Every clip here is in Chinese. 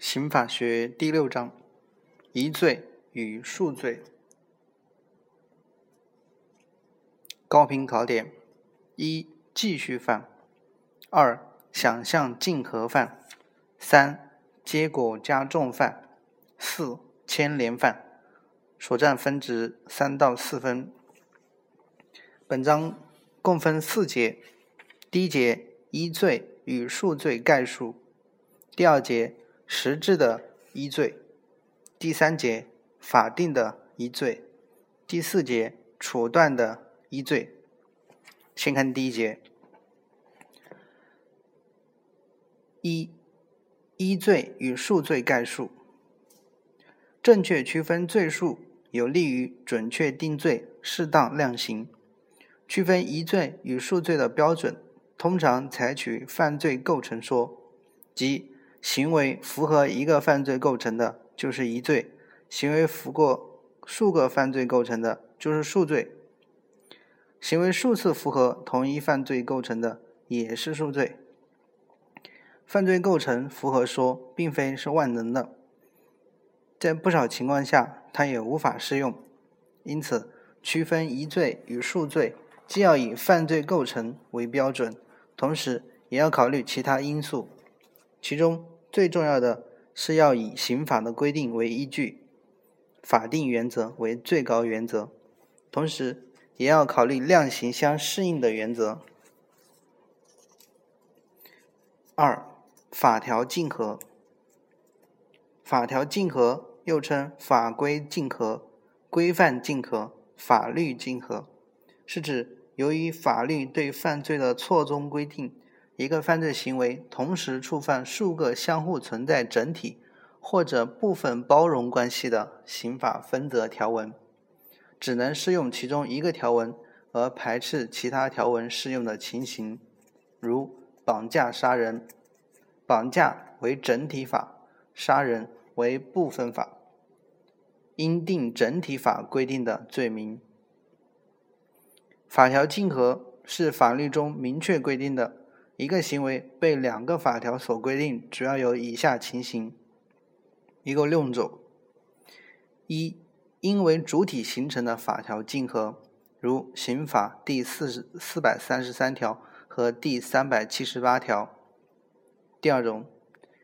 刑法学第六章：一罪与数罪。高频考点：一、继续犯；二、想象竞合犯；三、结果加重犯；四、牵连犯。所占分值三到四分。本章共分四节：第一节一罪与数罪概述；第二节。实质的一罪，第三节法定的一罪，第四节处断的一罪。先看第一节，一一罪与数罪概述。正确区分罪数，有利于准确定罪、适当量刑。区分一罪与数罪的标准，通常采取犯罪构成说，即。行为符合一个犯罪构成的，就是一罪；行为符合数个犯罪构成的，就是数罪；行为数次符合同一犯罪构成的，也是数罪。犯罪构成符合说，并非是万能的，在不少情况下，它也无法适用。因此，区分一罪与数罪，既要以犯罪构成为标准，同时也要考虑其他因素。其中最重要的是要以刑法的规定为依据，法定原则为最高原则，同时也要考虑量刑相适应的原则。二、法条竞合。法条竞合又称法规竞合、规范竞合、法律竞合，是指由于法律对犯罪的错综规定。一个犯罪行为同时触犯数个相互存在整体或者部分包容关系的刑法分则条文，只能适用其中一个条文，而排斥其他条文适用的情形，如绑架杀人，绑架为整体法，杀人为部分法，应定整体法规定的罪名。法条竞合是法律中明确规定的。一个行为被两个法条所规定，主要有以下情形，一共六种：一、因为主体形成的法条竞合，如刑法第四十四百三十三条和第三百七十八条；第二种，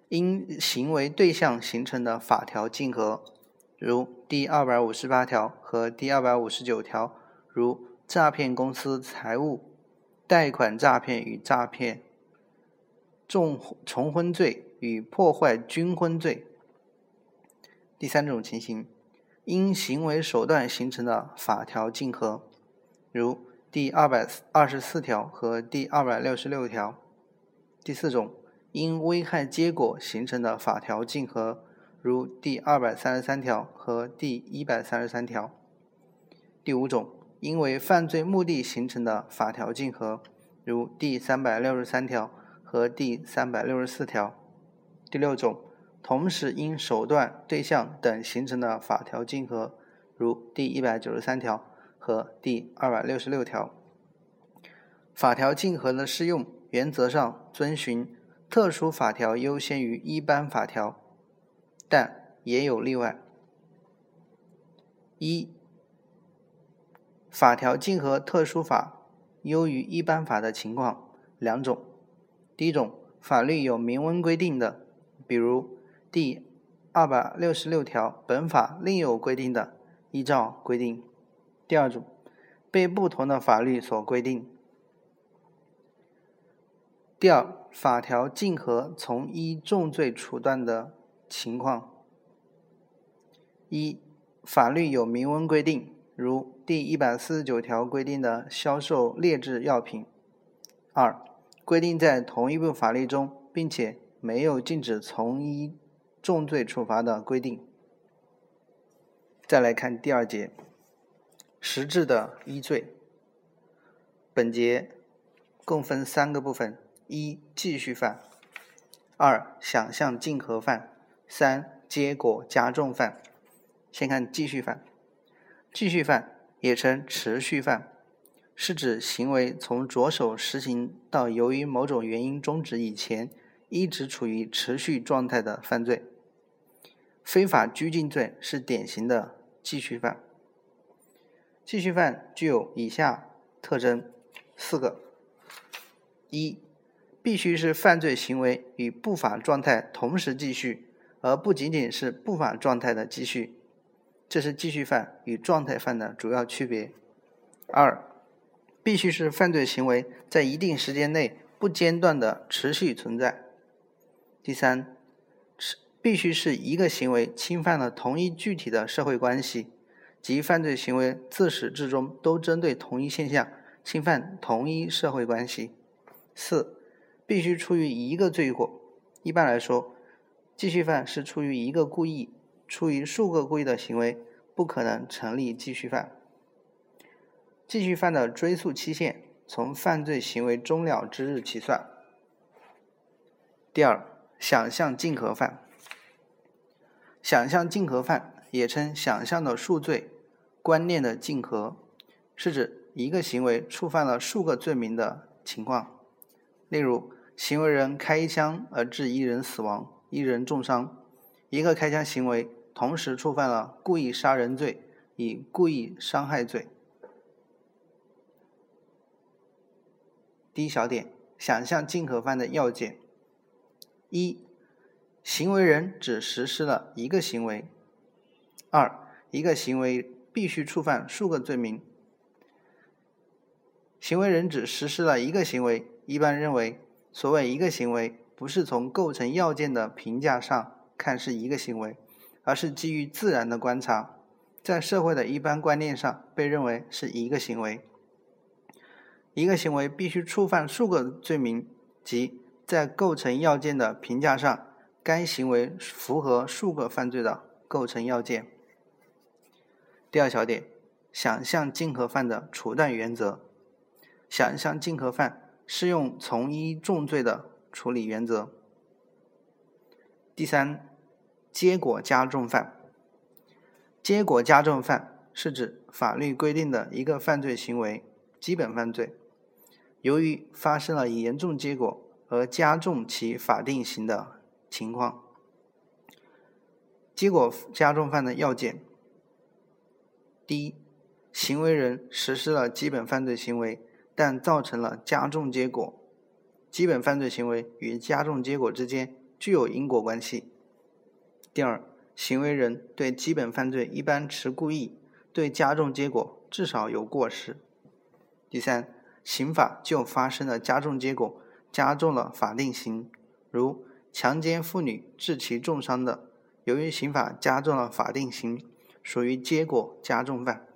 因行为对象形成的法条竞合，如第二百五十八条和第二百五十九条，如诈骗公司财物、贷款诈骗与诈骗。重重婚罪与破坏军婚罪。第三种情形，因行为手段形成的法条竞合，如第二百二十四条和第二百六十六条。第四种，因危害结果形成的法条竞合，如第二百三十三条和第一百三十三条。第五种，因为犯罪目的形成的法条竞合，如第三百六十三条。和第三百六十四条，第六种，同时因手段、对象等形成的法条竞合，如第一百九十三条和第二百六十六条。法条竞合的适用，原则上遵循特殊法条优先于一般法条，但也有例外。一、法条竞合特殊法优于一般法的情况，两种。第一种，法律有明文规定的，比如第二百六十六条，本法另有规定的，依照规定。第二种，被不同的法律所规定。第二，法条竞合从一重罪处断的情况：一，法律有明文规定，如第一百四十九条规定的销售劣质药品；二。规定在同一部法律中，并且没有禁止从一重罪处罚的规定。再来看第二节，实质的一罪。本节共分三个部分：一、继续犯；二、想象竞合犯；三、结果加重犯。先看继续犯，继续犯也称持续犯。是指行为从着手实行到由于某种原因终止以前，一直处于持续状态的犯罪。非法拘禁罪是典型的继续犯。继续犯具有以下特征四个：一、必须是犯罪行为与不法状态同时继续，而不仅仅是不法状态的继续，这是继续犯与状态犯的主要区别。二、必须是犯罪行为在一定时间内不间断的持续存在。第三，必须是一个行为侵犯了同一具体的社会关系。即犯罪行为自始至终都针对同一现象，侵犯同一社会关系。四，必须出于一个罪过。一般来说，继续犯是出于一个故意，出于数个故意的行为，不可能成立继续犯。继续犯的追诉期限从犯罪行为终了之日起算。第二，想象竞合犯。想象竞合犯也称想象的数罪。观念的竞合是指一个行为触犯了数个罪名的情况。例如，行为人开一枪而致一人死亡、一人重伤，一个开枪行为同时触犯了故意杀人罪与故意伤害罪。第一小点，想象竞合犯的要件：一、行为人只实施了一个行为；二、一个行为。必须触犯数个罪名。行为人只实施了一个行为，一般认为，所谓一个行为，不是从构成要件的评价上看是一个行为，而是基于自然的观察，在社会的一般观念上被认为是一个行为。一个行为必须触犯数个罪名，即在构成要件的评价上，该行为符合数个犯罪的构成要件。第二小点，想象竞合犯的处断原则。想象竞合犯适用从一重罪的处理原则。第三，结果加重犯。结果加重犯是指法律规定的一个犯罪行为基本犯罪，由于发生了严重结果而加重其法定刑的情况。结果加重犯的要件。第一，行为人实施了基本犯罪行为，但造成了加重结果。基本犯罪行为与加重结果之间具有因果关系。第二，行为人对基本犯罪一般持故意，对加重结果至少有过失。第三，刑法就发生了加重结果，加重了法定刑，如强奸妇女致其重伤的，由于刑法加重了法定刑。属于结果加重犯。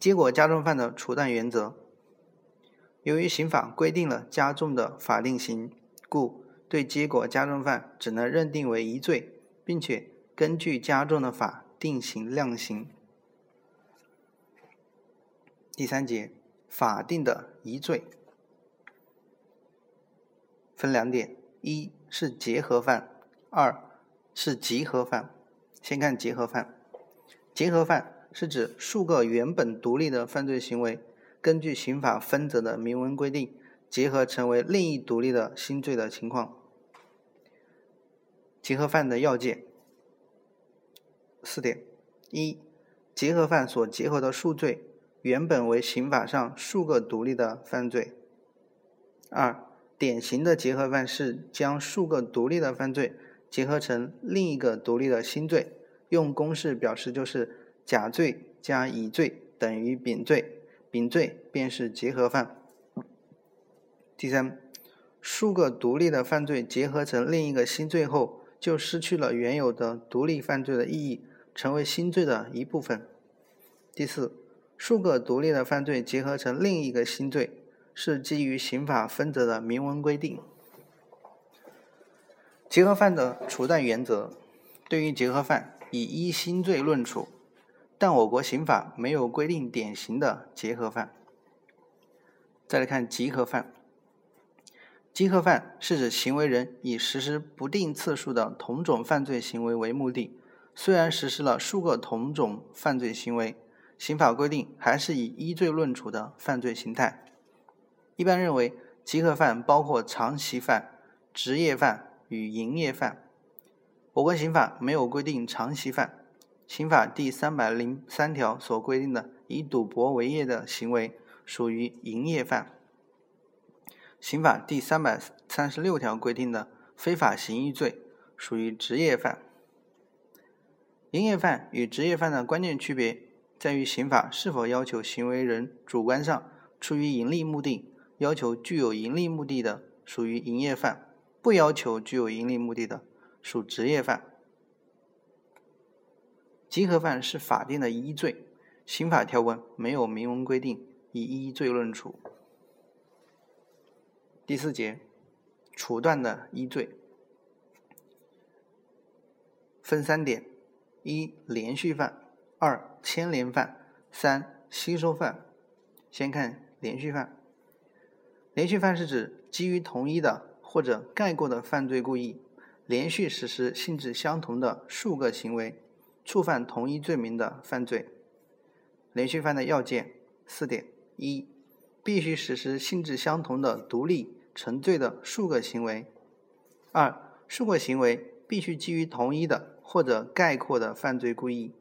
结果加重犯的处断原则：由于刑法规定了加重的法定刑，故对结果加重犯只能认定为一罪，并且根据加重的法定刑量刑。第三节，法定的疑罪分两点：一是结合犯，二是集合犯。先看结合犯，结合犯是指数个原本独立的犯罪行为，根据刑法分则的明文规定，结合成为另一独立的新罪的情况。结合犯的要件四点：一、结合犯所结合的数罪原本为刑法上数个独立的犯罪；二、典型的结合犯是将数个独立的犯罪。结合成另一个独立的新罪，用公式表示就是甲罪加乙罪等于丙罪，丙罪便是结合犯。第三，数个独立的犯罪结合成另一个新罪后，就失去了原有的独立犯罪的意义，成为新罪的一部分。第四，数个独立的犯罪结合成另一个新罪，是基于刑法分则的明文规定。结合犯的处断原则，对于结合犯以一新罪论处，但我国刑法没有规定典型的结合犯。再来看集合犯，集合犯是指行为人以实施不定次数的同种犯罪行为为目的，虽然实施了数个同种犯罪行为，刑法规定还是以一罪论处的犯罪形态。一般认为，集合犯包括长期犯、职业犯。与营业犯，我国刑法没有规定常习犯。刑法第三百零三条所规定的以赌博为业的行为属于营业犯。刑法第三百三十六条规定的非法行医罪属于职业犯。营业犯与职业犯的关键区别在于刑法是否要求行为人主观上出于盈利目的，要求具有盈利目的的属于营业犯，不要求具有盈利目的的属职业犯。集合犯是法定的一罪，刑法条文没有明文规定以一罪论处。第四节，处断的一罪分三点：一、连续犯；二、牵连犯；三、吸收犯。先看连续犯。连续犯是指基于同一的或者概括的犯罪故意，连续实施性质相同的数个行为。触犯同一罪名的犯罪，连续犯的要件四点：一、必须实施性质相同的独立成罪的数个行为；二、数个行为必须基于同一的或者概括的犯罪故意。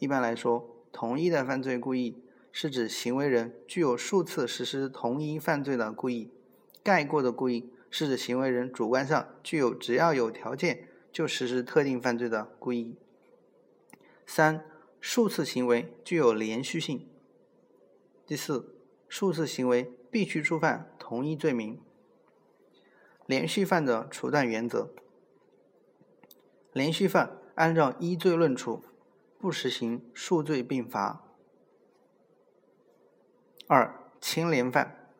一般来说，同一的犯罪故意是指行为人具有数次实施同一犯罪的故意；概括的故意是指行为人主观上具有只要有条件就实施特定犯罪的故意。三、数次行为具有连续性。第四，数次行为必须触犯同一罪名。连续犯的处断原则：连续犯按照一罪论处，不实行数罪并罚。二、牵连犯。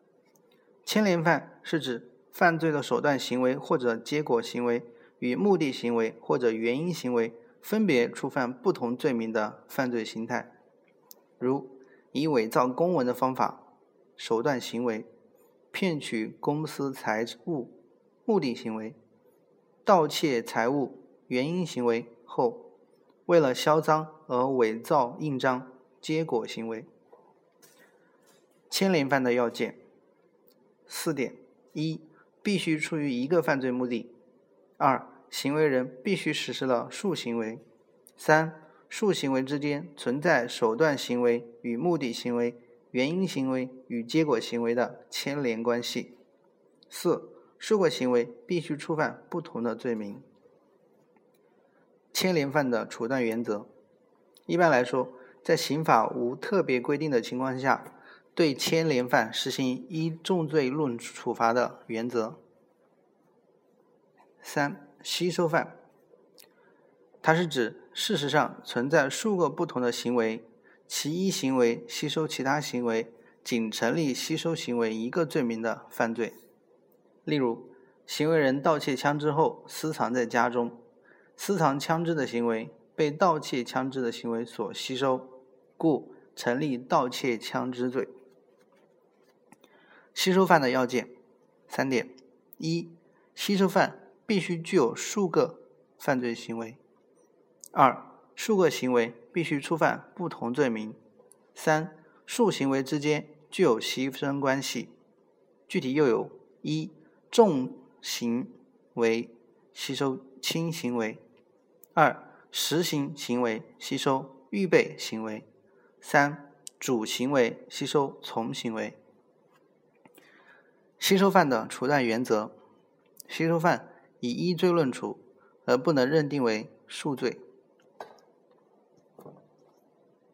牵连犯是指犯罪的手段行为或者结果行为与目的行为或者原因行为。分别触犯不同罪名的犯罪形态，如以伪造公文的方法手段行为，骗取公司财物目的行为，盗窃财物原因行为后，为了销赃而伪造印章结果行为。牵连犯的要件四点：一、必须出于一个犯罪目的；二、行为人必须实施了数行为，三数行为之间存在手段行为与目的行为、原因行为与结果行为的牵连关系。四数个行为必须触犯不同的罪名。牵连犯的处断原则，一般来说，在刑法无特别规定的情况下，对牵连犯实行依重罪论处罚的原则。三吸收犯，它是指事实上存在数个不同的行为，其一行为吸收其他行为，仅成立吸收行为一个罪名的犯罪。例如，行为人盗窃枪支后私藏在家中，私藏枪支的行为被盗窃枪支的行为所吸收，故成立盗窃枪支罪。吸收犯的要件三点：一、吸收犯。必须具有数个犯罪行为。二、数个行为必须触犯不同罪名。三、数行为之间具有吸生关系。具体又有：一、重行为吸收轻行为；二、实行行为吸收预备行为；三、主行为吸收从行为。吸收犯的处断原则：吸收犯。以一罪论处，而不能认定为数罪。